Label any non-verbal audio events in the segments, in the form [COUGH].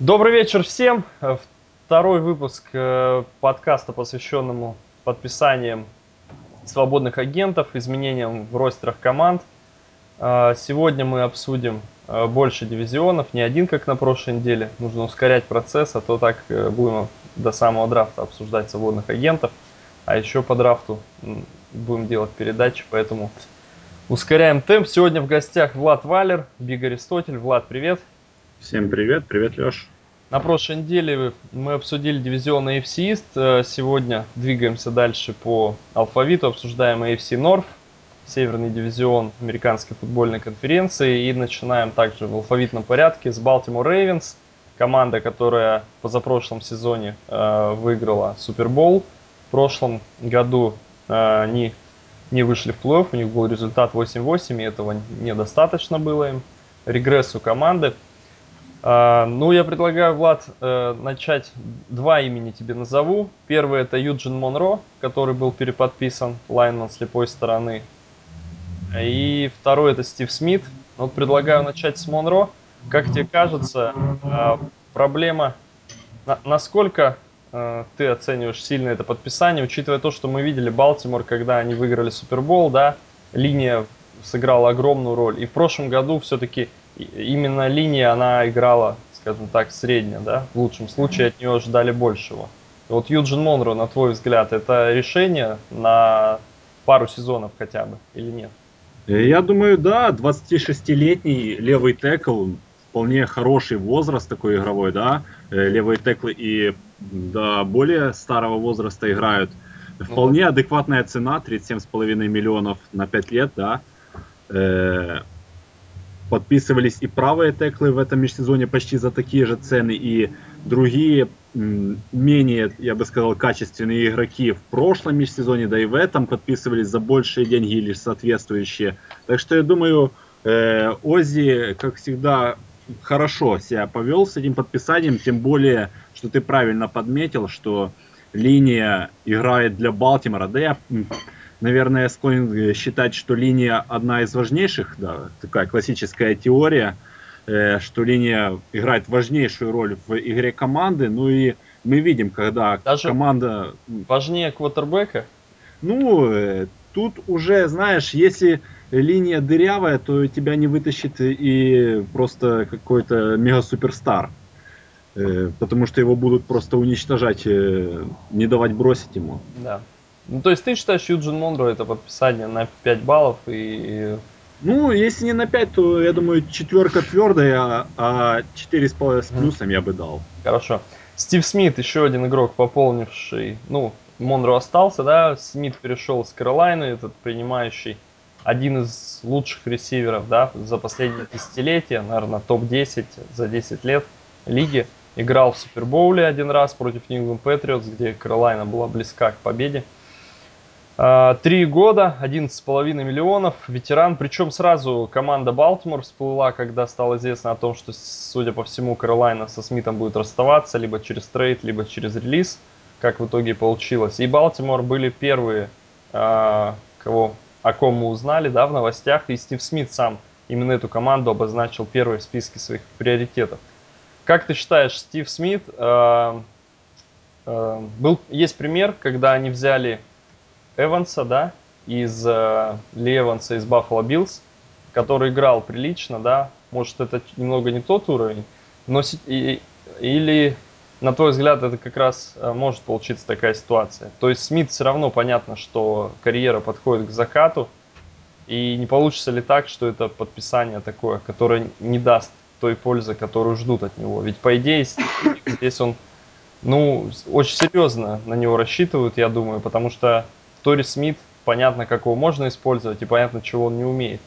Добрый вечер всем. Второй выпуск э, подкаста, посвященному подписаниям свободных агентов, изменениям в ростерах команд. Э, сегодня мы обсудим э, больше дивизионов, не один, как на прошлой неделе. Нужно ускорять процесс, а то так будем до самого драфта обсуждать свободных агентов. А еще по драфту будем делать передачи, поэтому ускоряем темп. Сегодня в гостях Влад Валер, Биг Аристотель. Влад, привет. Всем привет, привет, Леш. На прошлой неделе мы обсудили дивизион AFC East. Э, сегодня двигаемся дальше по алфавиту, обсуждаем AFC North, северный дивизион американской футбольной конференции. И начинаем также в алфавитном порядке с Baltimore Ravens, команда, которая позапрошлом сезоне э, выиграла Супербол. В прошлом году э, они не вышли в плей-офф, у них был результат 8-8, и этого недостаточно было им. Регрессу команды – а, ну, я предлагаю, Влад, э, начать два имени тебе назову. Первый это Юджин Монро, который был переподписан лайнман слепой стороны. И второй это Стив Смит. Вот предлагаю начать с Монро. Как тебе кажется, а, проблема, насколько э, ты оцениваешь сильно это подписание, учитывая то, что мы видели Балтимор, когда они выиграли Супербол, да, линия сыграла огромную роль. И в прошлом году все-таки именно линия, она играла, скажем так, средняя, да, в лучшем случае от нее ждали большего. И вот Юджин Монро, на твой взгляд, это решение на пару сезонов хотя бы или нет? Э, я думаю, да, 26-летний левый текл, вполне хороший возраст такой игровой, да, э, левые теклы и до более старого возраста играют. Ну вполне адекватная цена, 37,5 миллионов на 5 лет, да. Подписывались и правые теклы в этом межсезоне почти за такие же цены, и другие менее, я бы сказал, качественные игроки в прошлом межсезоне, да и в этом подписывались за большие деньги или соответствующие. Так что я думаю, э, Ози, как всегда, хорошо себя повел с этим подписанием, тем более, что ты правильно подметил, что линия играет для Балтимора. Да я наверное, склонен э, считать, что линия одна из важнейших, да, такая классическая теория, э, что линия играет важнейшую роль в игре команды. Ну и мы видим, когда Даже команда... Важнее квотербека? Ну, э, тут уже, знаешь, если линия дырявая, то тебя не вытащит и просто какой-то мега-суперстар. Потому что его будут просто уничтожать, не давать бросить ему. Да. Ну, то есть ты считаешь Юджин Монро это подписание на 5 баллов и... Ну, если не на 5, то, я думаю, четверка твердая, а 4,5 с плюсом я бы дал. Хорошо. Стив Смит, еще один игрок, пополнивший, ну, Монро остался, да, Смит перешел с Каролайны, этот принимающий один из лучших ресиверов, да, за последние десятилетия, наверное, топ-10 за 10 лет лиги. Играл в Супербоуле один раз против Нью England Patriots, где Каролайна была близка к победе. А, три года, 11,5 миллионов, ветеран. Причем сразу команда Балтимор всплыла, когда стало известно о том, что, судя по всему, Каролайна со Смитом будет расставаться либо через трейд, либо через релиз, как в итоге получилось. И Балтимор были первые, а, кого, о ком мы узнали да, в новостях. И Стив Смит сам именно эту команду обозначил первой в списке своих приоритетов. Как ты считаешь, Стив Смит, э, был, есть пример, когда они взяли Эванса, да, из э, Ли Эванса из Buffalo Bills, который играл прилично, да, может это немного не тот уровень, но и, или на твой взгляд это как раз э, может получиться такая ситуация. То есть Смит все равно понятно, что карьера подходит к закату, и не получится ли так, что это подписание такое, которое не даст той пользы, которую ждут от него. Ведь по идее здесь он, ну, очень серьезно на него рассчитывают, я думаю, потому что Тори Смит, понятно, как его можно использовать, и понятно, чего он не умеет.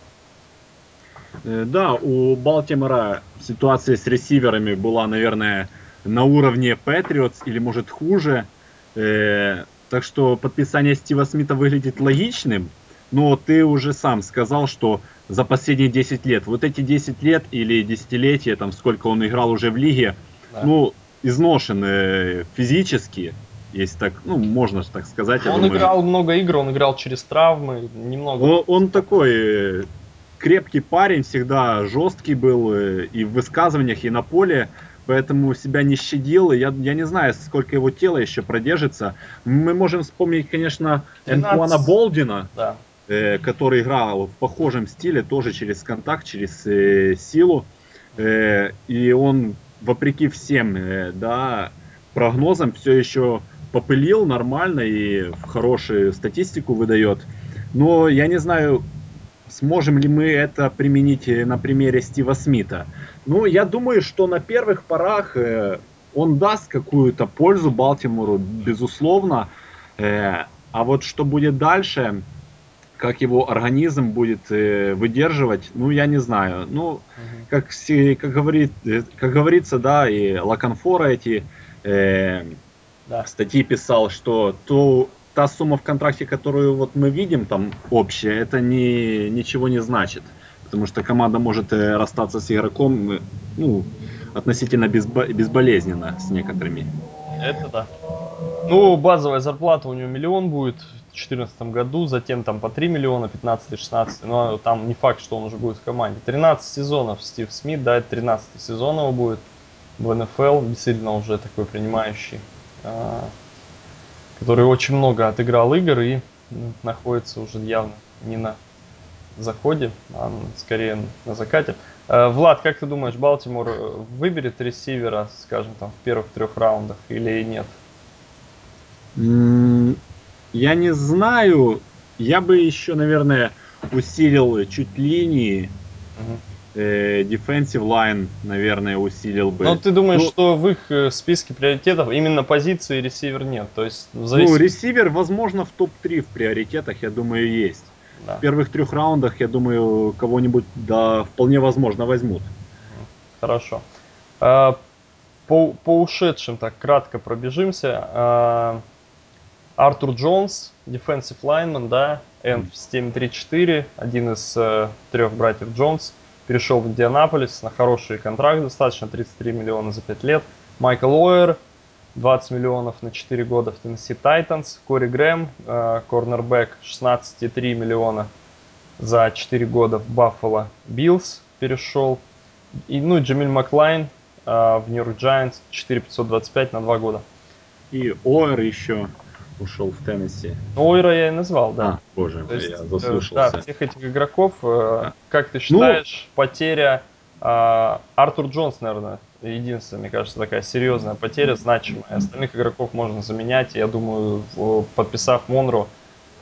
Э, да, у Балтимора ситуация с ресиверами была, наверное, на уровне Патриотс или может хуже. Э, так что подписание Стива Смита выглядит логичным, но ты уже сам сказал, что за последние 10 лет, вот эти 10 лет или десятилетия, там сколько он играл уже в лиге, да. ну, изношены физически, если так, ну, можно так сказать. Он думаю. играл много игр, он играл через травмы, немного. Он, он такой э, крепкий парень, всегда жесткий был э, и в высказываниях, и на поле. поэтому себя не щадил. Я, я не знаю, сколько его тело еще продержится. Мы можем вспомнить, конечно, 13. Энтуана Болдина, Да. э, который играл в похожем стиле, тоже через контакт, через э, силу. Э, и он, вопреки всем э, да, прогнозам, все еще попылил нормально и хорошую статистику выдает. Но я не знаю, сможем ли мы это применить э, на примере Стива Смита. Ну, я думаю, что на первых порах э, он даст какую-то пользу Балтимору, безусловно. Э, а вот что будет дальше, как его организм будет э, выдерживать, ну, я не знаю. Ну, как, как, говорит, как говорится, да, и Лаканфора эти э, Да. статьи писал, что то, та сумма в контракте, которую вот мы видим там общая, это не, ничего не значит. Потому что команда может э, расстаться с игроком э, ну, относительно безбо- безболезненно с некоторыми. Это да. Ну, базовая зарплата у него миллион будет в 2014 году, затем там по 3 миллиона, 15 и 16. Но там не факт, что он уже будет в команде. 13 сезонов Стив Смит, да, это 13 сезон его будет в НФЛ. Действительно уже такой принимающий, а, который очень много отыграл игр и ну, находится уже явно не на заходе, а скорее на закате. Э, Влад, как ты думаешь, Балтимор э, выберет ресивера, скажем, там в первых трех раундах или нет? Я не знаю, я бы еще, наверное, усилил чуть линии, Мгм. Э, defensive line, наверное, усилил бы. Но ты думаешь, Ну, что в их э, списке приоритетов именно позиции ресивер нет? То есть в Ну, зависимости... ресивер, возможно, в топ-3 в приоритетах, я думаю, есть. Да. В первых трех раундах, я думаю, кого-нибудь, да, вполне возможно, возьмут. Хорошо. А, По, по ушедшим так кратко пробежимся. А, Артур Джонс, defensive lineman, да, энд в системе 3-4, один из э, трех братьев Джонс, перешел в Индианаполис на хороший контракт достаточно, 33 миллиона за 5 лет. Майкл Оэр, 20 миллионов на 4 года в Теннесси Тайтанс. Кори Грэм, э, cornerback, 16,3 миллиона за 4 года в Баффало Биллс перешел. И, ну, Джамиль Маклайн э, в Нью-Йорк Giants 4525 на 2 года. И Оэр еще ушел в Теннесси. Ойра я и назвал, да. А, боже мой, я э, заслушался. да, всех этих игроков, э, Да. как ты считаешь, потеря э, Артур Джонс, наверное, единственная, мне кажется, такая серьезная потеря, значимая. Остальных игроков можно заменять. Я думаю, подписав Монро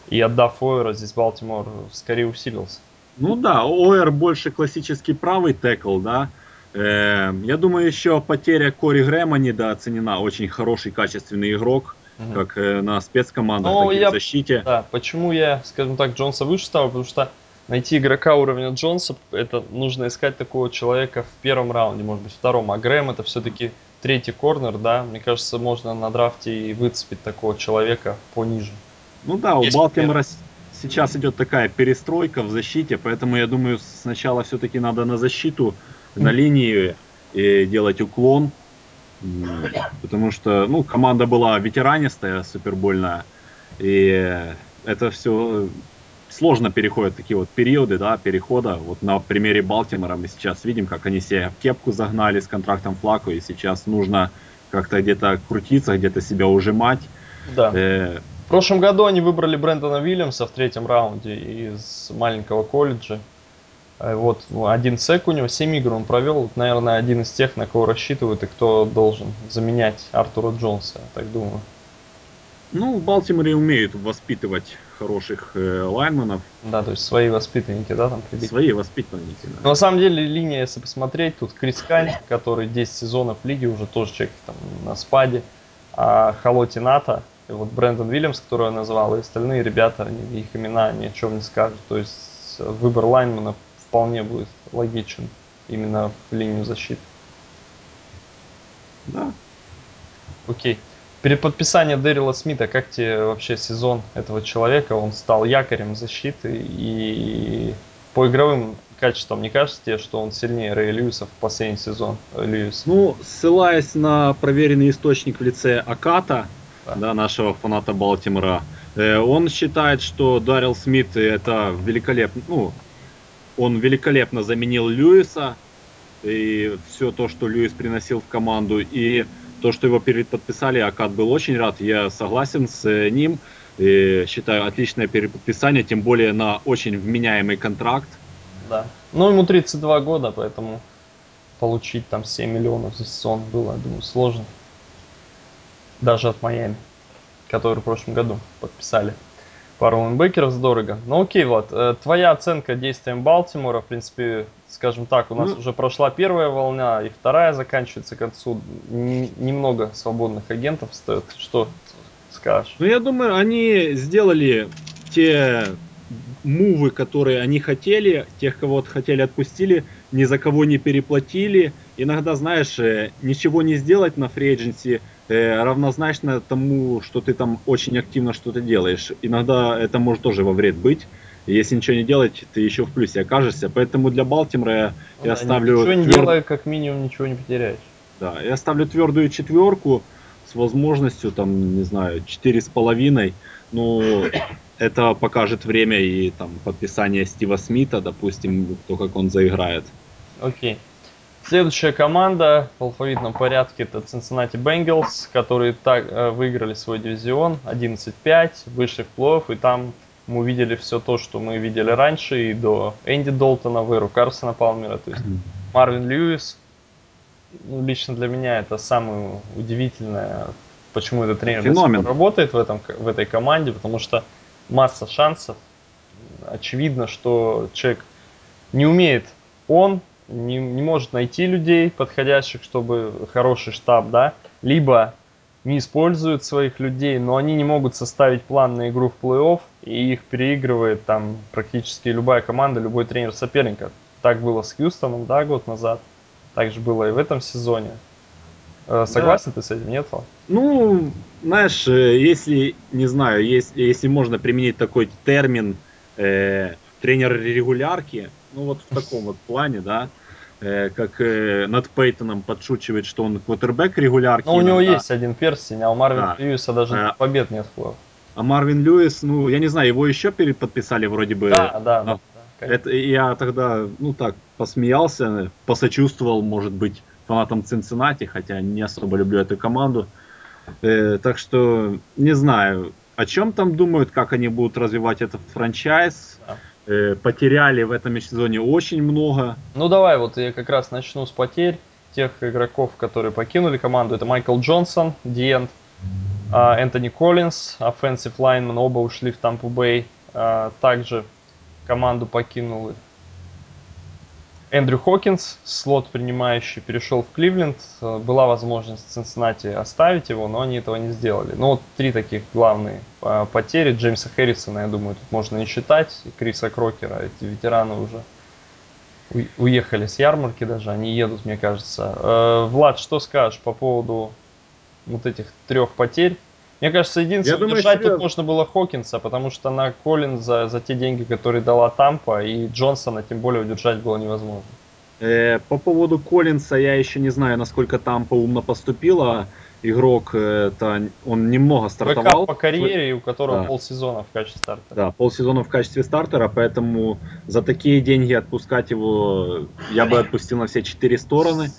и отдав Ойра, здесь Балтимор скорее усилился. Ну да, Оэр больше классический правый текл, да. Э, я думаю, еще потеря Кори Грэма недооценена. Очень хороший, качественный игрок, Мгм. как э, на спецкомандах, Ну, так и я- в защите. Да, почему я, скажем так, Джонса выше ставлю? Потому что найти игрока уровня Джонса, это нужно искать такого человека в первом раунде, может быть, втором. А Грэм это все-таки третий корнер, да. Мне кажется, можно на драфте и выцепить такого человека пониже. Ну да, у Балтимора сейчас идет такая перестройка в защите, поэтому я думаю, сначала все-таки надо на защиту, на линии э, делать уклон, потому что, ну, команда была ветеранистая, супербольная, и это все сложно переходят такие вот периоды, да, перехода. Вот на примере Балтимора мы сейчас видим, как они себе в кепку загнали с контрактом Флаку, и сейчас нужно как-то где-то крутиться, где-то себя ужимать. Да. Э, В прошлом году они выбрали Брэндона Уильямса в третьем раунде из маленького колледжа. Э, Вот, ну, один сек у него, 7 игр он провел. Вот, наверное, один из тех, на кого рассчитывают и кто должен заменять Артура Джонса, я так думаю. Ну, в Балтиморе умеют воспитывать хороших э, лайнманов, Да, то есть свои воспитанники, да, там прибить. свои воспитанники. да. Но на самом деле линия, если посмотреть, тут Крис Кайн, который 10 сезонов в лиге, уже тоже человек там на спаде, а Халоти Ната, и вот Брэндон Уильямс, которого я назвал, и остальные ребята, они- их имена ни о чем не скажут. То есть э, выбор лайнмана вполне будет логичен именно в линию защиты. Да. Окей. Перед подписанием Дэрила Смита, как тебе вообще сезон этого человека? Он стал якорем защиты и по игровым качествам не кажется тебе, что он сильнее Рэя Льюиса в последний сезон? Льюис. Ну, ссылаясь на проверенный источник в лице Аката, Да. да, нашего фаната Балтимора, э, он считает, что Дарил Смит это великолепно, ну, он великолепно заменил Льюиса, и все то, что Льюис приносил в команду, и то, что его переподписали, Акад был очень рад. Я согласен с э, ним. И считаю, отличное переподписание, тем более на очень вменяемый контракт. Да. Ну, ему 32 года, поэтому получить там 7 миллионов за сезон было, я думаю, сложно. Даже от Майами, который в прошлом году подписали пару лайнбекеров дорого. Ну окей, Влад, э, твоя оценка действиям Балтимора, в принципе, скажем так, у нас ну, уже прошла первая волна, и вторая заканчивается к концу. Немного свободных агентов стоит. Что скажешь? Ну, я думаю, они сделали те мувы, которые они хотели, тех, кого вот хотели, отпустили, ни за кого не переплатили. Иногда, знаешь, э, ничего не сделать на э, равнозначно тому, что ты там очень активно что-то делаешь. Иногда это может тоже во вред быть. Если ничего не делать, ты еще в плюсе окажешься. Поэтому для Балтимора я, ну, я да, ставлю... Ничего не тверд... делая, как минимум ничего не потеряешь. Да, я ставлю твердую четверку с возможностью, там, не знаю, четыре с половиной. Ну, [COUGHS] это покажет время и там подписание Стива Смита, допустим, то, как он заиграет. Окей. Следующая команда в алфавитном порядке это Cincinnati Bengals, которые так, э, выиграли свой дивизион 11-5, вышли в плей и там мы увидели все то, что мы видели раньше, и до Энди Долтона, Вэру Карсона Палмера, то есть Марвин Льюис. Ну, лично для меня это самое удивительное, почему этот тренер Феномен. работает в, этом, в этой команде, потому что масса шансов. Очевидно, что человек не умеет, он не, не может найти людей подходящих, чтобы хороший штаб, да, либо не используют своих людей, но они не могут составить план на игру в плей-офф, и их переигрывает там практически любая команда, любой тренер соперника. Так было с Хьюстоном, да, год назад. Так же было и в этом сезоне. Э, согласен да. ты с этим, нет? Ну, знаешь, э, если, не знаю, если, если можно применить такой термин э, тренер регулярки, ну вот в таком вот плане, да, э, как э, над Пейтоном подшучивает, что он квотербек регулярки. Ну, у него есть один перстень, а у Марвин да. Льюиса даже а, побед нет в А Марвин Льюис, ну, я не знаю, его еще переподписали вроде бы. Да, да, да. Это, я тогда, ну так, посмеялся, посочувствовал, может быть, фанатом Цинциннати, хотя не особо люблю эту команду. Э, так что не знаю, о чем там думают, как они будут развивать этот франчайз. Да. Э, потеряли в этом сезоне очень много. Ну давай, вот я как раз начну с потерь тех игроков, которые покинули команду. Это Майкл Джонсон, Диент, а, Энтони Коллинз, offensive lineman, оба ушли в Тампу Бэй. Также команду покинул Эндрю Хокинс, слот принимающий, перешел в Кливленд. Э, была возможность Цинциннати оставить его, но они этого не сделали. Ну вот три таких главные э, потери. Джеймса Хэррисона, я думаю, тут можно не считать. И Криса Крокера, эти ветераны уже уехали с ярмарки даже, они едут, мне кажется. Э, Влад, что скажешь по поводу вот этих трех потерь? Мне кажется, единственное, думаю, держать серьезно. тут можно было Хокинса, потому что на Коллинза за те деньги, которые дала Тампа, и Джонсона тем более удержать было невозможно. Э, по поводу Коллинса я еще не знаю, насколько Тампа умно поступила. Игрок, это он немного стартовал. ВК по карьере, у которого да. полсезона в качестве стартера. Да, полсезона в качестве стартера, поэтому за такие деньги отпускать его я бы отпустил на все четыре стороны.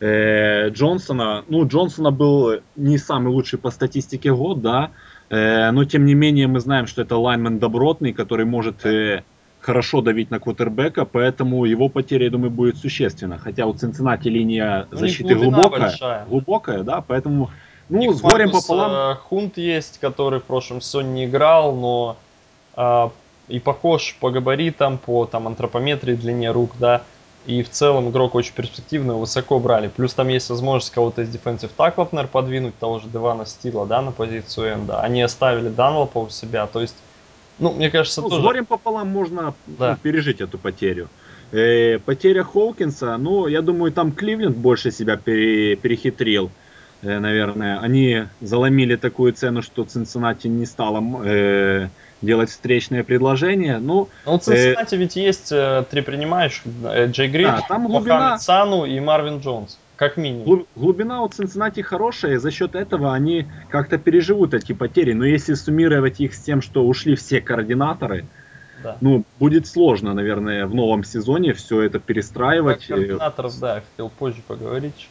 Э, Джонсона. Ну, Джонсона был не самый лучший по статистике год, да, э, но тем не менее мы знаем, что это лайнмен добротный, который может э, хорошо давить на квотербека, поэтому его потеря, я думаю, будет существенна. Хотя у Цинциннати линия защиты глубокая, большая. глубокая, да, поэтому ну, Ник с горем пополам. Хунт есть, который в прошлом сезоне не играл, но а, и похож по габаритам, по там антропометрии, длине рук, да. И в целом игрок очень перспективный, высоко брали. Плюс там есть возможность кого-то из defensive таклов, наверное, подвинуть, того же Девана Стила, да, на позицию энда. Они оставили Данлопа у себя, то есть, ну, мне кажется, ну, тоже... С горем пополам можно да. ну, пережить эту потерю. Э, потеря Хоукинса, ну, я думаю, там Кливленд больше себя пере, перехитрил. Э, наверное, они заломили такую цену, что Цинциннати не стало э, делать встречные предложения. Ну, ну Цинциннати э, ведь есть э, три принимающих, э, Джей Грин, да, там глубина... Сану и Марвин Джонс. Как минимум. Глубина у Цинциннати хорошая, и за счет этого они как-то переживут эти потери. Но если суммировать их с тем, что ушли все координаторы, да. ну, будет сложно, наверное, в новом сезоне все это перестраивать. Про координаторов, да, хотел позже поговорить.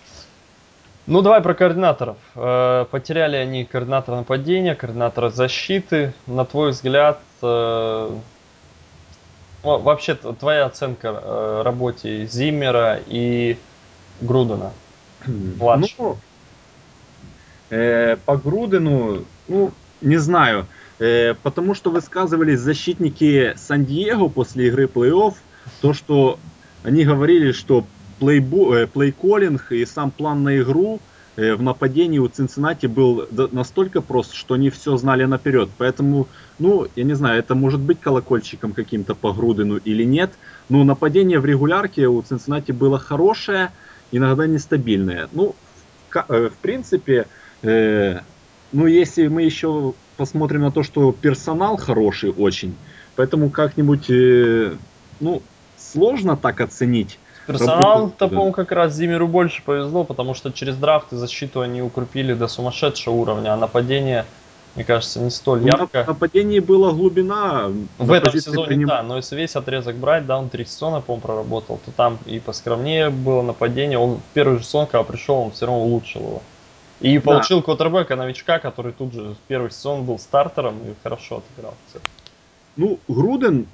Ну, давай про координаторов. Э, потеряли они координатора нападения, координатора защиты. На твой взгляд, э, вообще твоя оценка э, работе Зиммера и Грудена? Ну, э, по Грудену, ну, не знаю. Э, потому что высказывались защитники Сан-Диего после игры плей-офф, то, что они говорили, что плей-коллинг и сам план на игру э, в нападении у Цинциннати был настолько прост, что они все знали наперед. Поэтому, ну, я не знаю, это может быть колокольчиком каким-то по Грудину или нет. Но нападение в регулярке у Цинциннати было хорошее, иногда нестабильное. Ну, в принципе, ну, если мы еще посмотрим на то, что персонал хороший очень, поэтому как-нибудь, э, ну, сложно так оценить. Персонал-то, по-моему, как раз Зимеру больше повезло, потому что через драфт и защиту они укрепили до сумасшедшего уровня, а нападение, мне кажется, не столь ну, ярко. В нападении была глубина. В этом сезоне, приним... да, но если весь отрезок брать, да, он три сезона, по-моему, проработал, то там и поскромнее было нападение. Он в первый же сезон, когда пришел, он все равно улучшил его. И да. получил квотербека новичка, который тут же в первый сезон был стартером и хорошо отыграл. Ну, Груден,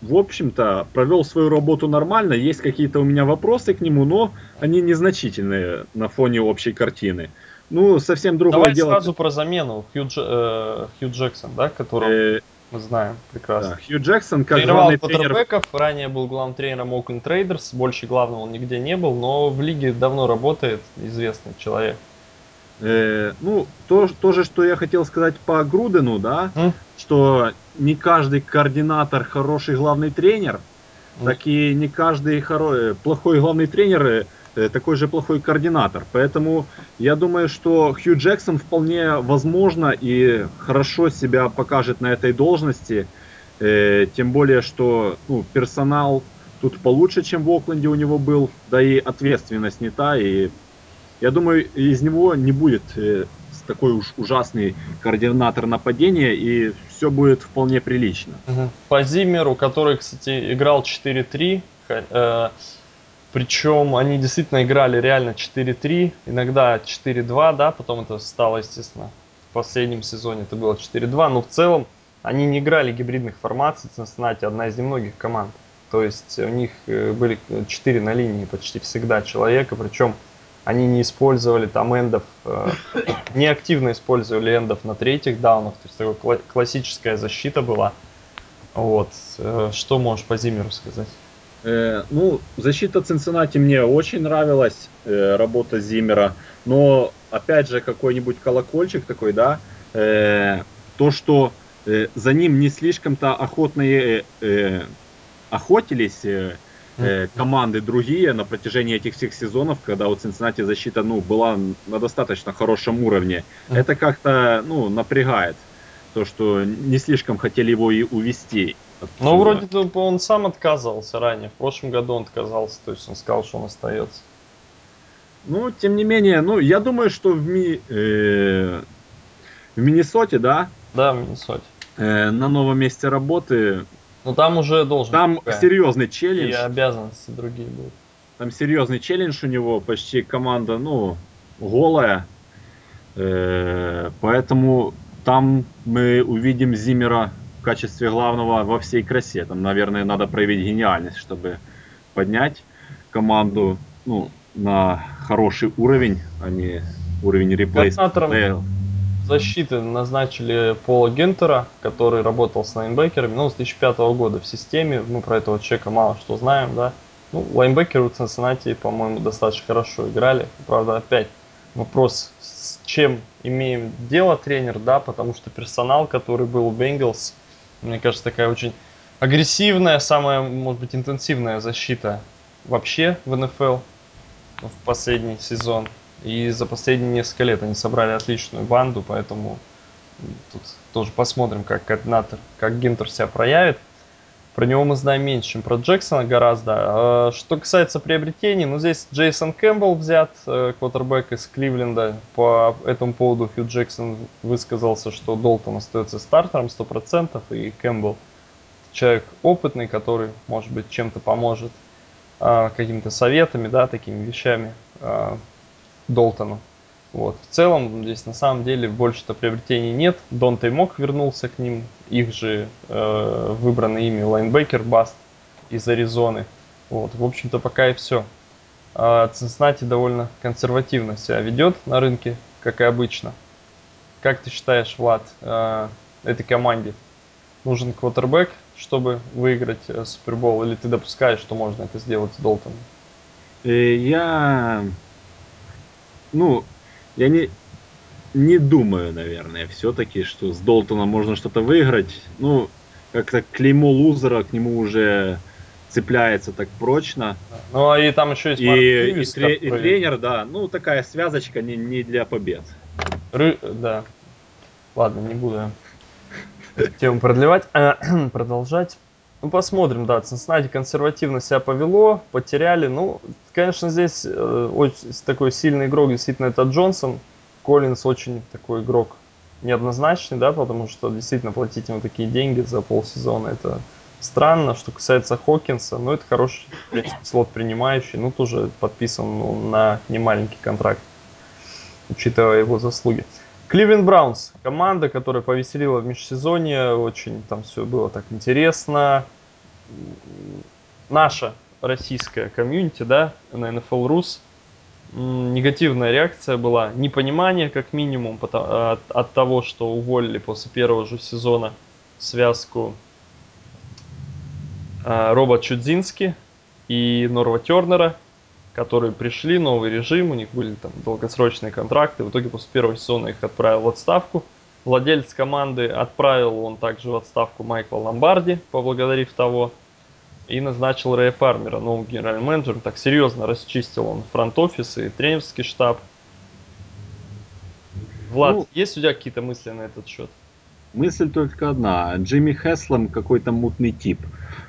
в общем-то, провел свою работу нормально. Есть какие-то у меня вопросы к нему, но они незначительные на фоне общей картины. Ну, совсем другое Давай дело. сразу про замену. Хью, Дж... э, Хью Джексон, да, которого э... мы знаем прекрасно. Да, Хью Джексон, как Тренировал тренер... ранее был главным тренером Oakland Traders, больше главного он нигде не был, но в лиге давно работает, известный человек. Э, ну, то, то же, что я хотел сказать по Грудену, да, mm. что не каждый координатор хороший главный тренер, mm. так и не каждый хоро... плохой главный тренер э, такой же плохой координатор. Поэтому я думаю, что Хью Джексон вполне возможно и хорошо себя покажет на этой должности. Э, тем более, что ну, персонал тут получше, чем в Окленде у него был, да и ответственность не та, и я думаю, из него не будет э, такой уж ужасный координатор нападения, и все будет вполне прилично. По Зимеру, который, кстати, играл 4-3, э, причем они действительно играли реально 4-3, иногда 4-2, да, потом это стало, естественно, в последнем сезоне это было 4-2, но в целом они не играли гибридных формаций, Cincinnati одна из немногих команд. То есть у них э, были 4 на линии почти всегда человека, причем они не использовали там эндов, э, не активно использовали эндов на третьих даунах, то есть такая классическая защита была. Вот. Э, что можешь по Зимеру сказать? Э, ну, защита Цинциннати мне очень нравилась, э, работа Зимера, но опять же какой-нибудь колокольчик такой, да, э, то, что э, за ним не слишком-то охотные э, охотились, э, э, команды другие на протяжении этих всех сезонов, когда у Цинциннати защита ну, была на достаточно хорошем уровне. Это как-то ну, напрягает. То, что не слишком хотели его и увести. Ну, вроде бы он сам отказывался ранее. В прошлом году он отказался, то есть он сказал, что он остается. Ну, тем не менее, ну, я думаю, что в, Ми, э, в Миннесоте, да? Да, в Миннесоте. Э, на новом месте работы ну там уже должен. Там такая. серьезный челлендж. И обязанности другие будут. Там серьезный челлендж у него, почти команда, ну, голая. Э, поэтому там мы увидим Зимера в качестве главного во всей красе. Там, наверное, надо проявить гениальность, чтобы поднять команду ну, на хороший уровень, а не уровень реплейсмента защиты назначили Пола Гентера, который работал с лайнбекерами, ну, с 2005 года в системе. Мы про этого человека мало что знаем, да. Ну, лайнбекеры у Цинциннати, по-моему, достаточно хорошо играли. Правда, опять вопрос, с чем имеем дело тренер, да, потому что персонал, который был у Бенгалс, мне кажется, такая очень агрессивная, самая, может быть, интенсивная защита вообще в НФЛ в последний сезон. И за последние несколько лет они собрали отличную банду, поэтому тут тоже посмотрим, как координатор, как Гинтер себя проявит. Про него мы знаем меньше, чем про Джексона гораздо. А, что касается приобретений, ну здесь Джейсон Кэмпбелл взят, э, квотербек из Кливленда. По этому поводу Хью Джексон высказался, что Долтон остается стартером 100%, и Кэмпбелл человек опытный, который, может быть, чем-то поможет, э, какими-то советами, да, такими вещами э, Долтону. Вот. В целом, здесь на самом деле больше-то приобретений нет. Донтей Мок вернулся к ним, их же э, выбранный ими лайнбекер Баст из Аризоны. Вот. В общем-то, пока и все. А довольно консервативно себя ведет на рынке, как и обычно. Как ты считаешь, Влад, э, этой команде нужен квотербек, чтобы выиграть э, Супербол, или ты допускаешь, что можно это сделать с Долтоном? Э, я, ну, я не, не думаю, наверное, все-таки, что с Долтоном можно что-то выиграть. Ну, как-то клеймо лузера к нему уже цепляется так прочно. Ну, а и там еще есть и, и, тре- и тренер, да, ну такая связочка не, не для побед. Ры- Да. Ладно, не буду тему продлевать. А, [CLEARS THROAT] Продолжать. Ну, посмотрим, да. Цинциннати консервативно себя повело, потеряли. Ну, конечно, здесь э, очень такой сильный игрок, действительно, это Джонсон. Коллинс очень такой игрок неоднозначный, да, потому что действительно платить ему такие деньги за полсезона, это странно. Что касается Хокинса, ну, это хороший, принципе, слот принимающий, ну, тоже подписан ну, на немаленький контракт, учитывая его заслуги. Кливленд Браунс, команда, которая повеселила в межсезонье, очень там все было так интересно. Наша российская комьюнити, да, на NFL Rus, негативная реакция была, непонимание как минимум от, от того, что уволили после первого же сезона связку а, Роба Чудзински и Норва Тернера, которые пришли, новый режим, у них были там долгосрочные контракты. В итоге после первого сезона их отправил в отставку. Владелец команды отправил он также в отставку Майкла Ломбарди, поблагодарив того, и назначил Рэя Фармера новым генеральным менеджером. Так серьезно расчистил он фронт-офис и тренерский штаб. Влад, Ну, есть у тебя какие-то мысли на этот счет? Мысль только одна. Джимми Хеслом какой-то мутный тип.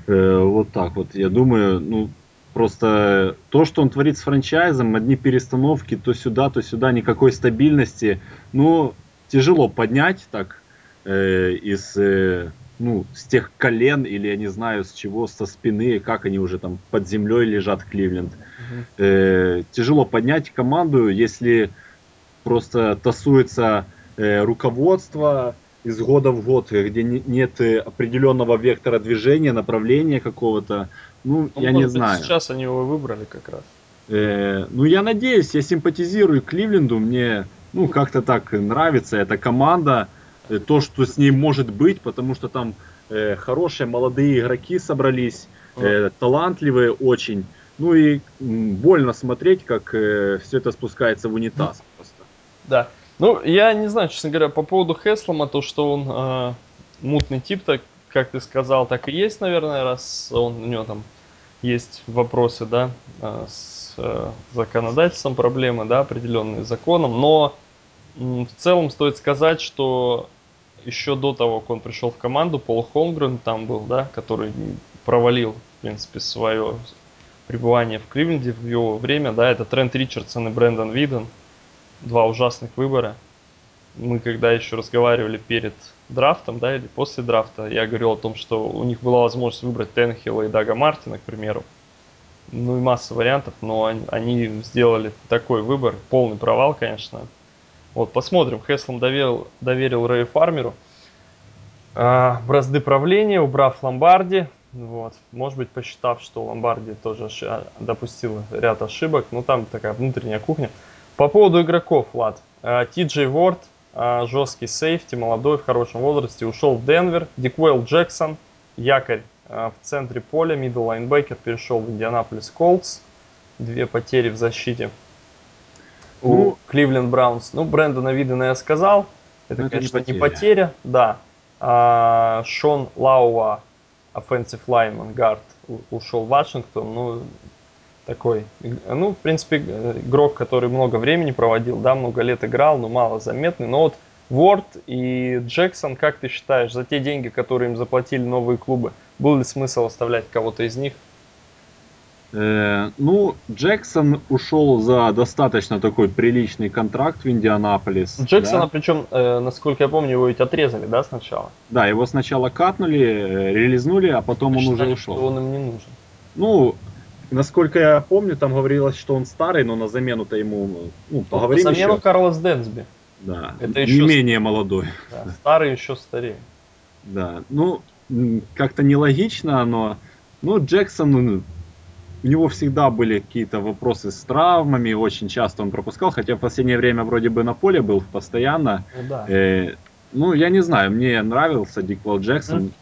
Э, вот так вот. Я думаю, ну, просто то, что он творит с франчайзом, одни перестановки то сюда, то сюда, никакой стабильности. Ну, тяжело поднять так э, из, э, ну, с тех колен, или я не знаю с чего, со спины, как они уже там под землей лежат, Кливленд. Э, тяжело поднять команду, если просто тасуется э, руководство из года в год, где не- нет э, определенного вектора движения, направления какого-то. Ну, Ну, я не быть, знаю. сейчас они его выбрали как раз. Э, ну, я надеюсь, я симпатизирую Кливленду, мне, ну, как-то так нравится эта команда, э, то, что с ней может быть, потому что там э, хорошие молодые игроки собрались, э, талантливые очень. Ну и больно смотреть, как все это спускается в унитаз просто. Да. Ну, я не знаю, честно говоря, по поводу Хеслома, то, что он э, мутный тип, так как ты сказал, так и есть, наверное, раз он, у него там есть вопросы, да, э, с э, законодательством проблемы, да, определенные законом, но в целом стоит сказать, что еще до того, как он пришел в команду, Пол Холмгрен там был, да, который провалил, в принципе, свое пребывание в Кливленде в его время, да, это Трент Ричардсон и Брэндон Виден, два ужасных выбора. Мы когда еще разговаривали перед драфтом, да, или после драфта, я говорил о том, что у них была возможность выбрать Тенхилла и Дага Мартина, к примеру. Ну и масса вариантов, но они, сделали такой выбор. Полный провал, конечно. Вот, посмотрим. Хеслом доверил, доверил Рэю Фармеру а, бразды правления, убрав Ломбарди. Вот. Может быть, посчитав, что Ломбарди тоже оши- допустил ряд ошибок. Ну, там такая внутренняя кухня. По поводу игроков, Влад. А, Ти Джей Ворд, а, жесткий safety, молодой, в хорошем возрасте, ушел в Денвер. Диквелл Джексон, якорь а, в центре поля, middle linebacker, перешел в Индианаполис Колдс. Две потери в защите у Ну, Кливленд Браунс. Ну, Брэндона Видена я сказал. Это, Ну, это не конечно, не потеря. потеря, да. А, Шон Лауа, offensive lineman, у- ушел в Вашингтон. Ну, такой, ну, в принципе, игрок, который много времени проводил, да, много лет играл, но мало заметный. Но вот Ворд и Джексон, как ты считаешь, за те деньги, которые им заплатили новые клубы, был ли смысл оставлять кого-то из них? Э, ну, Джексон ушел за достаточно такой приличный контракт в Индианаполис. Джексона, да? причем, э, насколько я помню, его ведь отрезали, да, сначала? Да, его сначала катнули, э, релизнули, а потом он уже Считали, ушел. что он им не нужен. Ну, насколько я помню, там говорилось, что он старый, но на замену-то ему, ну, поговорим На замену еще. Карлос Дэнсби. Да, Это не еще менее молодой. Да, старый еще старее. Да, ну, как-то нелогично, но, ну, Джексон, ну, у него всегда были какие-то вопросы с травмами, очень часто он пропускал, хотя в последнее время вроде бы на поле был постоянно. Ну да. Э, ну, я не знаю, мне нравился Диквелл Джексон. Мгм.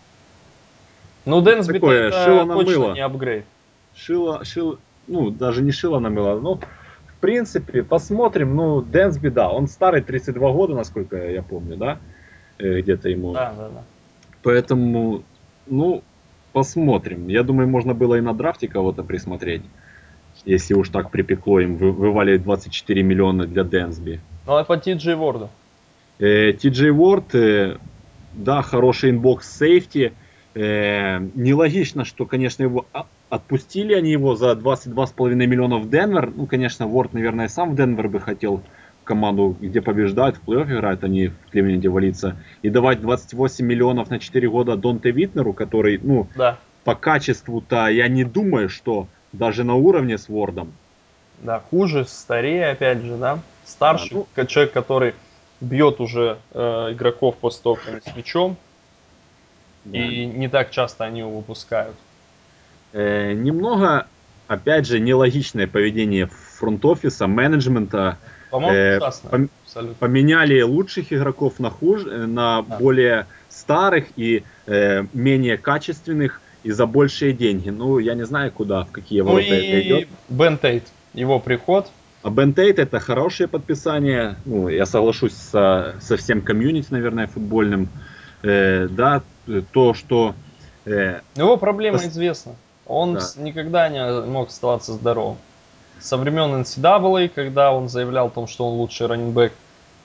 Ну, Дэнсби это точно мыло. не апгрейд. Шило, шил, ну, даже не шило на мыло, ну, в принципе, посмотрим, ну, Дэнсби, да, он старый, 32 года, насколько я помню, да, Э, где-то ему. Да, да, да. Поэтому, ну, посмотрим. Я думаю, можно было и на драфте кого-то присмотреть. Если уж так припекло им вы- вывалить 24 миллиона для Дэнсби. Ну, а по Ти Джей Ворду? Э, Ти Джей Уорд, э, да, хороший in-box safety. Э, нелогично, что, конечно, его а- отпустили они его за 22,5 миллиона в Денвер. Ну, конечно, Уорд, наверное, сам в Денвер бы хотел команду, где побеждают, в плей-офф играют, а не в Кливленде валиться. И давать 28 миллионов на 4 года Донте Витнеру, который, ну, Да, по качеству-то я не думаю, что даже на уровне с Вордом. да, хуже, старее, опять же, да. Старший, Да, ну- человек, который бьет уже э, игроков после того, как они с мячом, Да. и не так часто они его выпускают. Э, немного, опять же, нелогичное поведение фронт-офиса, менеджмента. По-моему, Э, ужасно. пом- Абсолютно. Поменяли лучших игроков на хуже, э, на Да. более старых и э, менее качественных и за большие деньги. Ну, я не знаю, куда, в какие Ну ворота это и идет. Бен Тейт, его приход, А Бен Тейт это хорошее подписание. Ну, я соглашусь со, со всем комьюнити, наверное, футбольным. Э, да, то, что э, его проблема Пос- известна. Он Да. никогда не мог оставаться здоровым. Со времен NCAA, когда он заявлял о том, что он лучший раннинбэк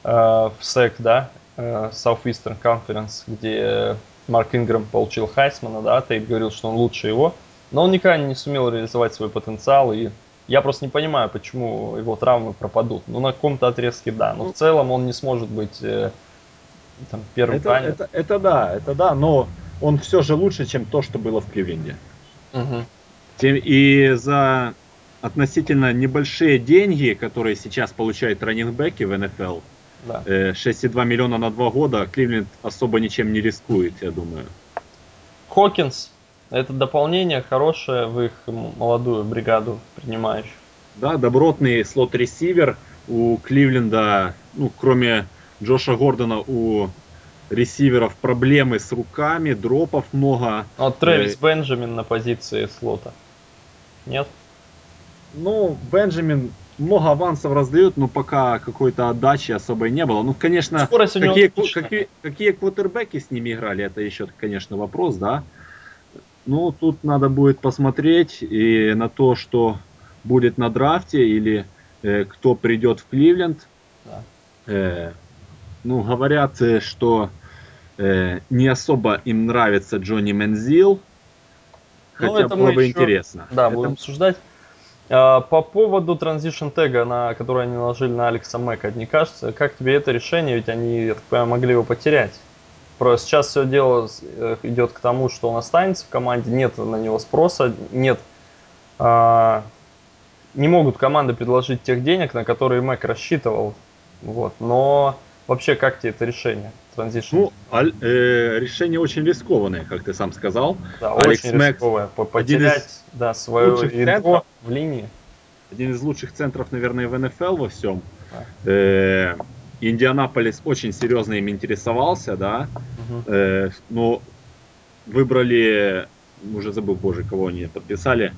э, в SEC, да, э, Southeastern Conference, где Марк Ингрэм получил Хайсмана, да, Тейт говорил, что он лучше его, но он никогда не сумел реализовать свой потенциал, и я просто не понимаю, почему его травмы пропадут. Ну, на каком-то отрезке да, но Ну. в целом он не сможет быть э, там, первым это, это, это да, это да, но он все же лучше, чем то, что было в Кливленде. Тем- И за относительно небольшие деньги, которые сейчас получают раннингбеки в НФЛ, Да. э, 6,2 миллиона на два года, Кливленд особо ничем не рискует, я думаю. Хокинс это дополнение хорошее в их молодую бригаду принимающих. Да, добротный слот-ресивер у Кливленда, ну, кроме Джоша Гордона, у ресиверов проблемы с руками, дропов много. Вот Трэвис Э, Бенджамин на позиции слота. Нет? Ну, Бенджамин много авансов раздает, но пока какой-то отдачи особой не было. Ну, конечно, Скорость какие, какие, какие квотербеки с ними играли, это еще, конечно, вопрос, да. Ну, тут надо будет посмотреть и на то, что будет на драфте, или э, кто придет в Кливленд. Да. Э, ну, говорят, э, что э, не особо им нравится Джонни Мензил. Ну, Хотя это было бы еще- интересно. Да, Это- будем обсуждать. А, По поводу транзишн тега, на который они наложили на Алекса Мэка, не кажется, как тебе это решение, ведь они, я так понимаю, могли его потерять. Просто сейчас все дело э, идет к тому, что он останется в команде, нет на него спроса, нет, а, не могут команды предложить тех денег, на которые Мэк рассчитывал. Вот. Но вообще, как тебе это решение? Транзишн. Ну, аль- э, решение очень рискованное, как ты сам сказал. да, Алекс очень Мэк рисковое. Из Потерять да, свое ядро центров. в линии. Один из лучших центров, наверное, в НФЛ во всем. Да. Э, Индианаполис очень серьезно им интересовался, да. Мгм. Э, но выбрали, уже забыл, боже, кого они подписали.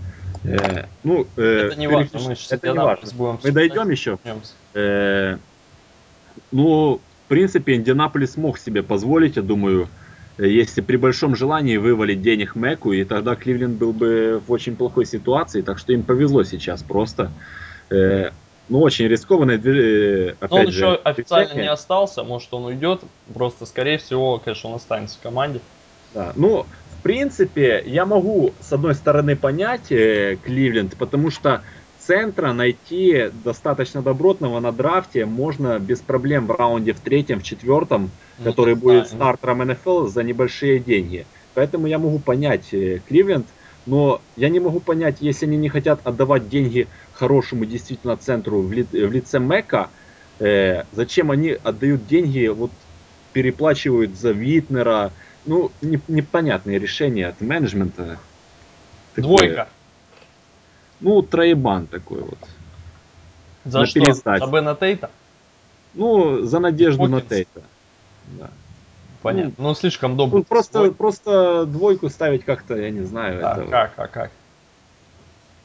Э, ну, э, Это не важно, мы сейчас это не важно. Мы дойдем еще. вернемся. Э, ну, в принципе, Индианаполис мог себе позволить, я думаю, э, если при большом желании вывалить денег Мэку, и тогда Кливленд был бы в очень плохой ситуации, так что им повезло сейчас просто. Э, ну, очень рискованное, две- э, Но он же, еще официально не остался, может он уйдет, просто скорее всего, конечно, он останется в команде. Да, ну, принципе, я могу, с одной стороны, понять э, Кливленд, потому что центра найти достаточно добротного на драфте можно без проблем в раунде в третьем, в четвертом, ну, который будет знаю. стартером НФЛ за небольшие деньги. Поэтому я могу понять э, Кливленд, но я не могу понять, если они не хотят отдавать деньги хорошему действительно центру в, ли, в лице Мэка, э, зачем они отдают деньги, вот переплачивают за Витнера, ну, не, непонятные решения от менеджмента. Такое. Двойка. Ну, троебан такой вот. За на что? Перестать. За Бена Тейта? Ну, за надежду на Тейта. Да. Понятно. Ну, ну слишком добрый. Ну, просто, просто двойку ставить как-то, я не знаю. А это... как, а как?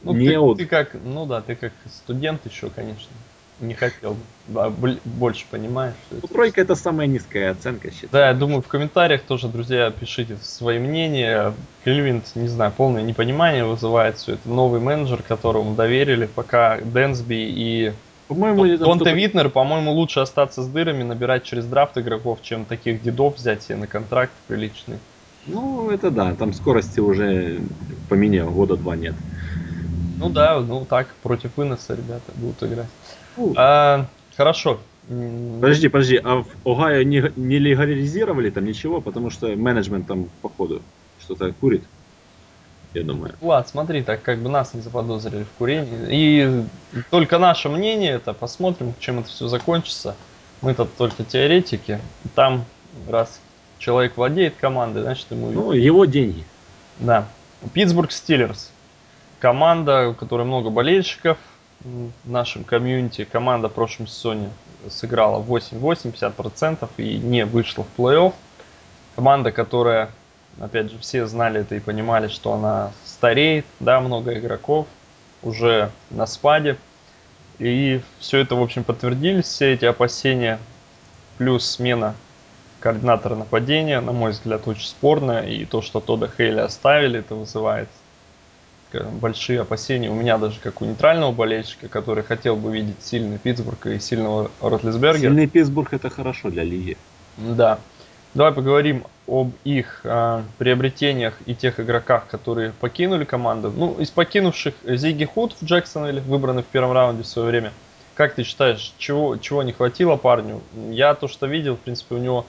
Ну, не ты, вот... ты как, ну да, ты как студент еще, конечно не хотел бы. больше понимаешь. Что ну. Тройка это самая низкая оценка, считаю. Да, я думаю, в комментариях тоже, друзья, пишите свои мнения. Кельвин, не знаю, полное непонимание вызывает все это. Новый менеджер, которому доверили, пока Дэнсби и по-моему, Донте кто-то... Витнер, по-моему, лучше остаться с дырами, набирать через драфт игроков, чем таких дедов взять себе на контракт приличный. Ну, это да, там скорости уже поменял, года два нет. Ну да, ну так, против выноса ребята будут играть. А, хорошо. Подожди, подожди, а в Огайо не, не легализировали там ничего, потому что менеджмент там, походу, что-то курит, я думаю. Влад, смотри, так как бы нас не заподозрили в курении. И только наше мнение, это посмотрим, чем это все закончится. Мы тут только теоретики. Там, раз человек владеет командой, значит ему... Ну, его деньги. Да. Питтсбург Стиллерс. Команда, у которой много болельщиков, нашем комьюнити команда в прошлом сезоне сыграла 8-8, 50% и не вышла в плей-офф. Команда, которая, опять же, все знали это и понимали, что она стареет, да, много игроков, уже на спаде. И все это, в общем, подтвердились, все эти опасения, плюс смена координатора нападения, на мой взгляд, очень спорная. И то, что Тода Хейли оставили, это вызывает большие опасения у меня даже как у нейтрального болельщика, который хотел бы видеть сильный Питтсбург и сильного Ротлисбергера. Сильный Питтсбург это хорошо для лиги. Да. Давай поговорим об их э, приобретениях и тех игроках, которые покинули команду. Ну, из покинувших Зиги Худ в Джексонвилле, выбранный в первом раунде в свое время. Как ты считаешь, чего, чего не хватило парню? Я то, что видел, в принципе, у него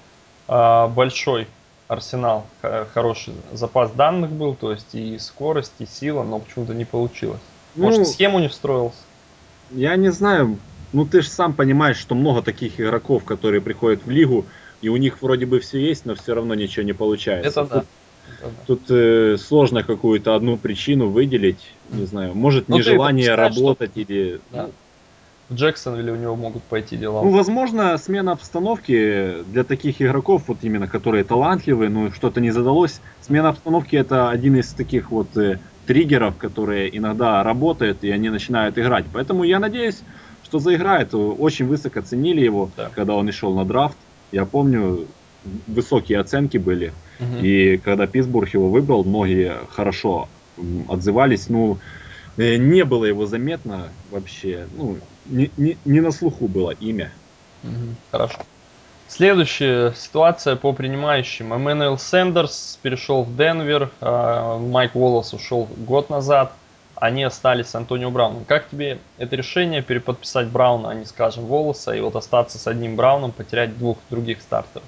э, большой Арсенал хороший запас данных был, то есть и скорость, и сила, но почему-то не получилось. Может, ну, схему не встроился? Я не знаю. Ну, ты же сам понимаешь, что много таких игроков, которые приходят в лигу, и у них вроде бы все есть, но все равно ничего не получается. Это да. Тут, тут э, сложно какую-то одну причину выделить, не знаю, может ну, нежелание работать что... или... Да. Ну, в Джексонвилле у него могут пойти дела. Ну, возможно, смена обстановки для таких игроков, вот именно которые талантливые, но что-то не задалось. Смена обстановки это один из таких вот э, триггеров, которые иногда работают, и они начинают играть. Поэтому я надеюсь, что заиграет. Очень высоко ценили его, да. когда он и шел на драфт. Я помню, высокие оценки были. Угу. И когда Питтсбург его выбрал, многие хорошо отзывались. Ну, не было его заметно вообще. Ну, не, не, не на слуху было имя. хорошо. Следующая ситуация по принимающим. Эммануэл Сендерс перешел в Денвер, а Майк Уоллес ушел год назад. Они остались с Антонио Брауном. Как тебе это решение переподписать Брауна, а не, скажем, Волоса, и вот остаться с одним Брауном, потерять двух других стартеров?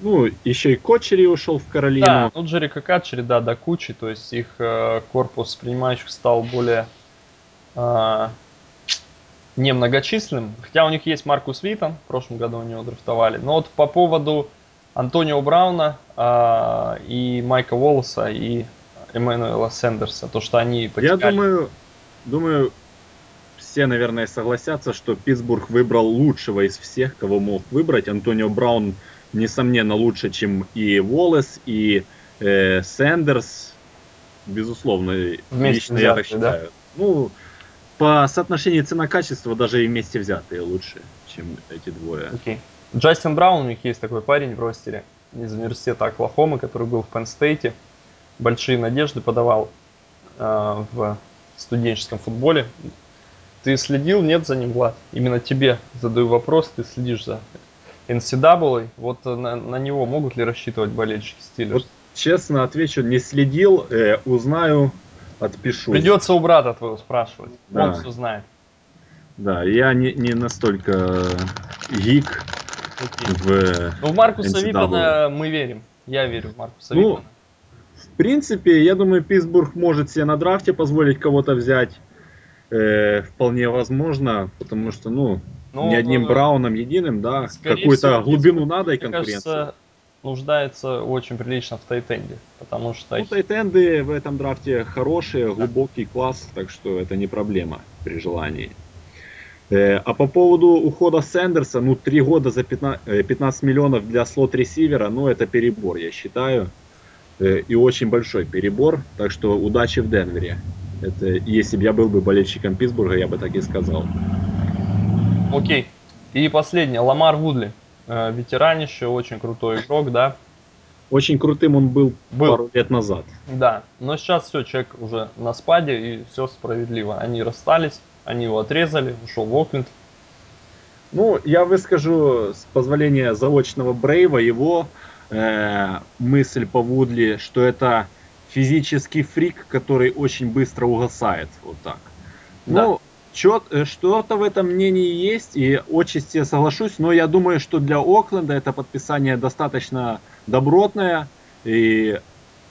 Ну, еще и Кочери ушел в Каролину. Да, ну Джерика Качери, да, до кучи, то есть их э, корпус принимающих стал более э, немногочисленным. Хотя у них есть Маркус Витон, в прошлом году у него драфтовали. Но вот по поводу Антонио Брауна э, и Майка Волоса и Эммануэла Сендерса, то, что они потеряли. Я думаю, думаю, все, наверное, согласятся, что Питтсбург выбрал лучшего из всех, кого мог выбрать. Антонио Браун несомненно, лучше, чем и Уоллес, и э, Сэндерс. Безусловно, вместе лично взятые, я так считаю. Да? Ну, по соотношению цена-качество даже и вместе взятые лучше, чем эти двое. Okay. Джастин Браун, у них есть такой парень в ростере из университета Оклахомы, который был в Пенн-Стейте. Большие надежды подавал э, в студенческом футболе. Ты следил, нет за ним, Влад? Именно тебе задаю вопрос, ты следишь за NCAA, вот на, на него могут ли рассчитывать болельщики Стиллерс? Вот честно отвечу, не следил, э, узнаю, отпишу. Придется у брата твоего спрашивать. Да. Он все знает. Да, я не, не настолько гик Окей. в... Ну, в Маркуса NCAA. Виттона мы верим. Я верю в Маркуса Ну, Виттона. В принципе, я думаю, Питтсбург может себе на драфте позволить кого-то взять. Э, вполне возможно, потому что, ну, Ну, не одним э, Брауном единым, да, какую-то глубину Питтсбург, надо и Мне конкуренцию. кажется, нуждается очень прилично в тайтенде. Потому что Ну, тайтенды в этом драфте хорошие, глубокий класс, так что это не проблема при желании. Э, а по поводу ухода Сэндерса, ну, 3 года за 15, э, 15 миллионов для слот-ресивера, ну, это перебор, я считаю. Э, и очень большой перебор, так что удачи в Денвере. Это, если бы я был бы болельщиком Питтсбурга, я бы так и сказал. Окей. И последнее. Ламар Вудли. Э, Ветеранище, очень крутой игрок, да? Очень крутым он был, Был. пару лет назад. Да. Но сейчас все, человек уже на спаде, и все справедливо. Они расстались, они его отрезали, ушел в Окленд. Ну, я выскажу с позволения заочного Брейва его э, мысль по Вудли, что это физический фрик, который очень быстро угасает. Вот так. Да. Ну, что-то в этом мнении есть, и отчасти соглашусь, но я думаю, что для Окленда это подписание достаточно добротное, и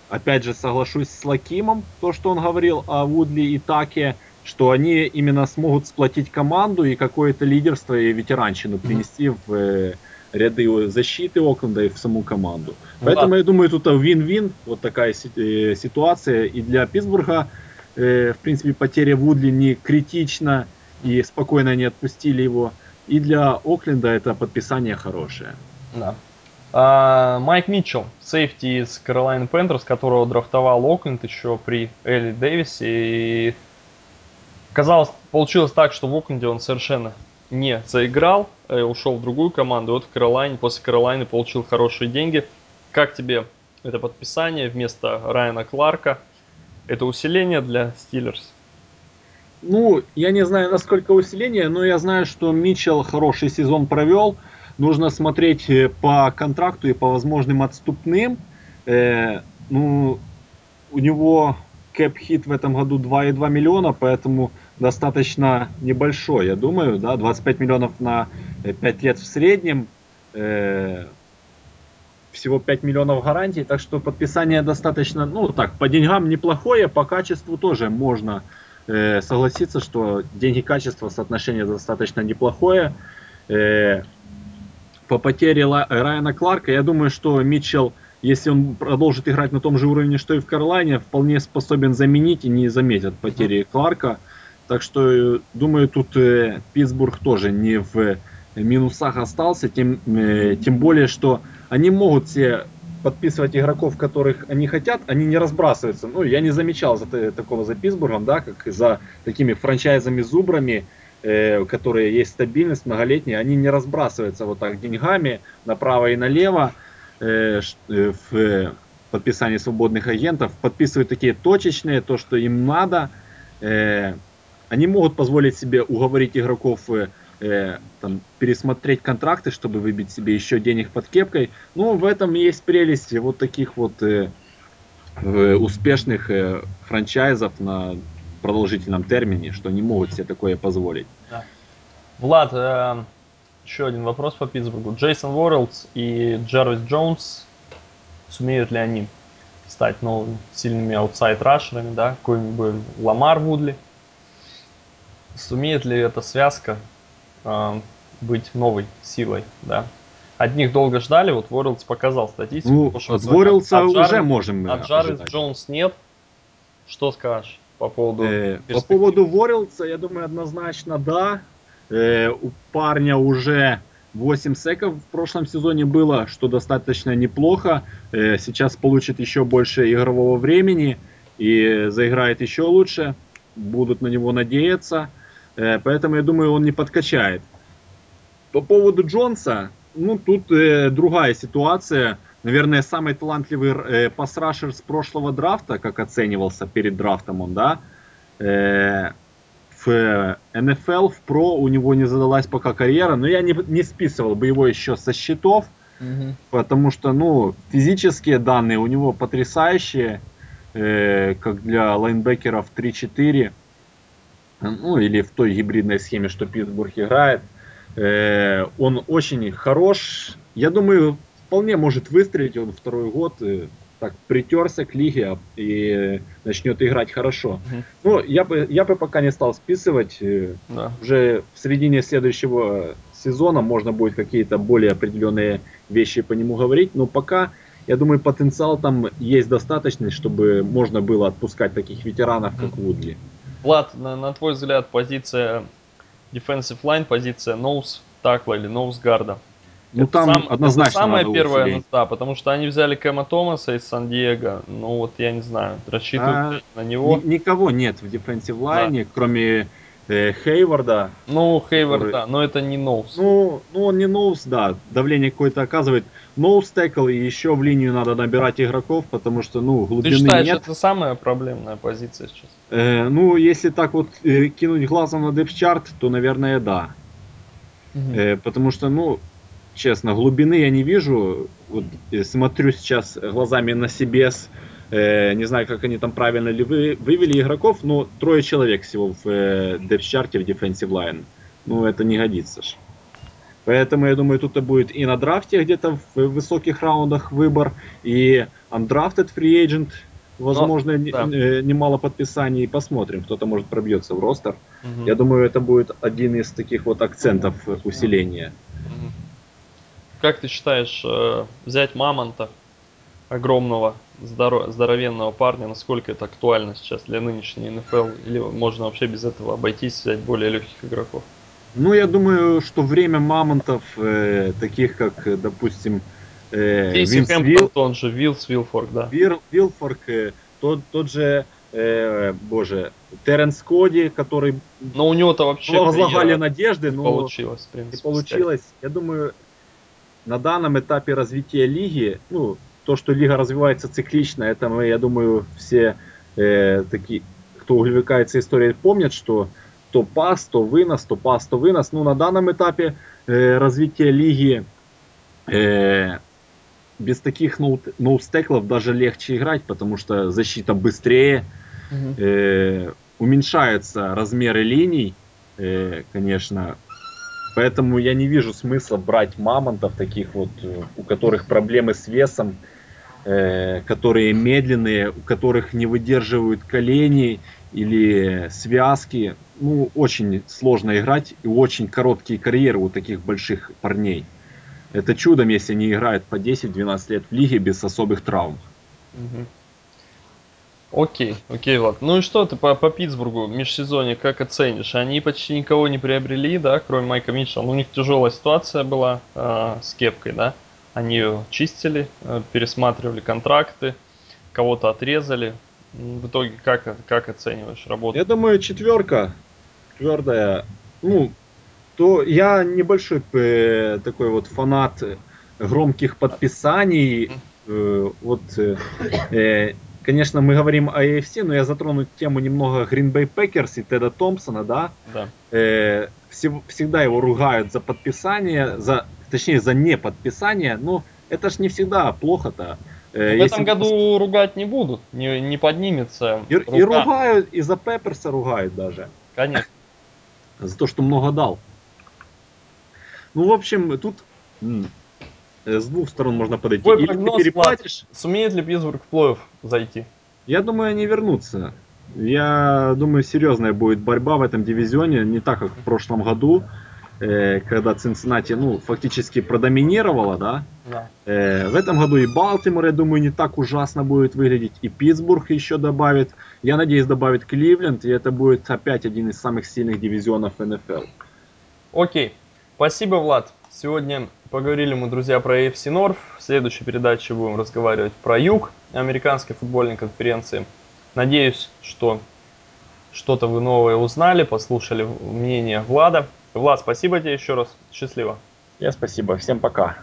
опять же соглашусь с Лакимом, то, что он говорил о Вудли и Таке, что они именно смогут сплотить команду и какое-то лидерство и ветеранщину принести в э, ряды защиты Окленда и в саму команду. Ну Поэтому да. я думаю, тут вин-вин, вот такая э, ситуация и для Питтсбурга. Э, в принципе, потеря Вудли не критична и спокойно они отпустили его. И для Окленда это подписание хорошее. Да. А, Майк Митчелл, сейфти из Carolina Panthers, которого драфтовал Окленд еще при Элли Дэвисе. И казалось, получилось так, что в Окленде он совершенно не заиграл, э, ушел в другую команду. Вот в Каролайне, после Каролайны получил хорошие деньги. Как тебе это подписание вместо Райана Кларка? Это усиление для Стиллерс? Ну, я не знаю, насколько усиление, но я знаю, что Митчелл хороший сезон провел. Нужно смотреть э, по контракту и по возможным отступным. Э, ну, у него кэп-хит в этом году 2,2 миллиона, поэтому достаточно небольшой, я думаю, да, 25 миллионов на э, 5 лет в среднем. Э, всего 5 миллионов гарантий, так что подписание достаточно, ну так, по деньгам неплохое, по качеству тоже можно э, согласиться, что деньги-качество соотношение достаточно неплохое. Э, по потере Ла- Райана Кларка, я думаю, что Митчелл, если он продолжит играть на том же уровне, что и в Каролайне, вполне способен заменить и не заметят потери Кларка. Так что, э, думаю, тут э, Питтсбург тоже не в минусах остался, тем, э, тем более, что они могут себе подписывать игроков, которых они хотят, они не разбрасываются. Ну, я не замечал за, такого за Питтсбургом, да, как за такими франчайзами-зубрами, э, у которые есть стабильность многолетняя, они не разбрасываются вот так деньгами направо и налево э, э, в э, подписании свободных агентов, подписывают такие точечные, то, что им надо. Э, они могут позволить себе уговорить игроков э, э, там, пересмотреть контракты, чтобы выбить себе еще денег под кепкой. Ну, в этом есть прелесть вот таких вот э, э, успешных э, франчайзов на продолжительном термине, что не могут себе такое позволить. Влад, э, еще один вопрос по Питтсбургу. Джейсон Уорлдс и Джарвис Джонс, сумеют ли они стать новыми сильными аутсайд-рашерами, да, какой-нибудь Ламар Вудли? Сумеет ли эта связка быть новой силой, да? Одних долго ждали, вот Уорлдс показал статистику. Ну, прошлого от От уже можем э, От ожидать. Джонс нет. Что скажешь по поводу Э, По поводу Ворилдса, я думаю, однозначно да. Э, У парня уже 8 секов в прошлом сезоне было, что достаточно неплохо. Э, Сейчас получит еще больше игрового времени и заиграет еще лучше. Будут на него надеяться. Э, Поэтому я думаю, он не подкачает. По поводу Джонса, ну тут э, другая ситуация. Наверное, самый талантливый э, пасрашер с прошлого драфта, как оценивался перед драфтом он, да. Э, в НФЛ, в ПРО у него не задалась пока карьера, но я не, не списывал бы его еще со счетов. Мгм. Потому что, ну, физические данные у него потрясающие, э, как для лайнбекеров 3-4, ну, или в той гибридной схеме, что Питтсбург играет. Э, он очень хорош. Я думаю, вполне может выстрелить он второй год. э, так, притерся к лиге и начнет играть хорошо. Мгм. Ну, я бы, я бы пока не стал списывать. э, Да. Уже в середине следующего сезона можно будет какие-то более определенные вещи по нему говорить. Но пока, я думаю, потенциал там есть достаточный, чтобы можно было отпускать таких ветеранов, как. Вудли. Влад, на, на твой взгляд, позиция defensive line, позиция nose такла или nose гарда? Ну, Это там сам- однозначно это самая надо первая усиление. нужда, потому что они взяли Кэма Томаса из Сан-Диего. Ну вот я не знаю, рассчитывают А, на него. Ни- никого нет в дефенсив лайне, кроме э, Хейварда. Ну, Хейвард, который- да, но это не ноус. Ну, ну, он не ноус, да, давление какое-то оказывает. Ноус текл, и еще в линию надо набирать игроков, потому что, ну, Ты глубины считаешь, нет. это самая проблемная позиция сейчас? Э, ну, если так вот э, кинуть глазом на депчарт, то, наверное, да. Э, потому что, ну, честно, глубины я не вижу. Вот э, смотрю сейчас глазами на CBS, э, не знаю, как они там правильно ли вы, вывели игроков, но трое человек всего в э, депс-чарте в Defensive Line. Ну, это не годится ж. Поэтому, я думаю, тут будет и на драфте где-то в высоких раундах выбор, и undrafted free agent, возможно, не- да. э, немало подписаний. Посмотрим, кто-то может пробьется в ростер. Мгм. Я думаю, это будет один из таких вот акцентов э, усиления. Мгм. Как ты считаешь, э, взять Мамонта, огромного, здоро- здоровенного парня, насколько это актуально сейчас для нынешней НФЛ? Или можно вообще без этого обойтись, взять более легких игроков? Ну, я думаю, что время мамонтов, э, таких как, э, допустим, э, Кейси Винс Вилл, же Вилс Вилфорд, да. Вир- Вилфорк, э, тот, тот же, э, боже, Теренс Коди, который Но у него-то вообще возлагали [LAUGHS] надежды, но получилось, в принципе. не получилось. Я думаю, на данном этапе развития лиги, ну, то, что лига развивается циклично, это мы, я думаю, все э, такие, кто увлекается историей, помнят, что то пас, то вынос, то пас, то вынос. Ну, на данном этапе э, развития лиги э, без таких ноустеклов даже легче играть, потому что защита быстрее, э, уменьшаются размеры линий, э, конечно. Поэтому я не вижу смысла брать мамонтов таких вот, э, у которых проблемы с весом, которые медленные, у которых не выдерживают колени или связки. Ну, очень сложно играть и очень короткие карьеры у таких больших парней. Это чудом, если они играют по 10-12 лет в лиге без особых травм. Окей, окей, Влад. Ну и что ты по, по Питтсбургу межсезонье как оценишь? Они почти никого не приобрели, да, кроме Майка Митчелла. Ну, У них тяжелая ситуация была э, с кепкой, да. Они ее чистили, э, пересматривали контракты, кого-то отрезали. В итоге как, как оцениваешь работу? Я думаю, четверка твердая. Ну, то я небольшой э, такой вот фанат громких подписаний. Э, вот, э, э, конечно, мы говорим о AFC, но я затрону тему немного Green Bay Packers и Теда Томпсона, да. Да. Э, всегда его ругают за подписание, за, точнее, за неподписание. Но это ж не всегда плохо-то. Э, В если этом году ругать не будут, не, не поднимется. И, и рука. ругают, и за Пепперса ругают даже. Конечно. За то, что много дал. Ну, в общем, тут э, с двух сторон можно подойти. Твой Или прогноз, ты переплатишь, Сумеет ли Питтсбург в плей-офф зайти? я думаю, они вернутся. Я думаю, серьезная будет борьба в этом дивизионе. Не так, как в прошлом году, э, когда Цинциннати, ну, фактически продоминировала, да. Да. Э, в этом году и Балтимор, я думаю, не так ужасно будет выглядеть. И Питтсбург еще добавит. Я надеюсь, добавит Кливленд. И это будет опять один из самых сильных дивизионов НФЛ. Окей. Спасибо, Влад. Сегодня поговорили мы, друзья, про AFC North. В следующей передаче будем разговаривать про юг американской футбольной конференции. Надеюсь, что что-то вы новое узнали, послушали мнение Влада. Влад, спасибо тебе еще раз. Счастливо. Я спасибо. Всем пока.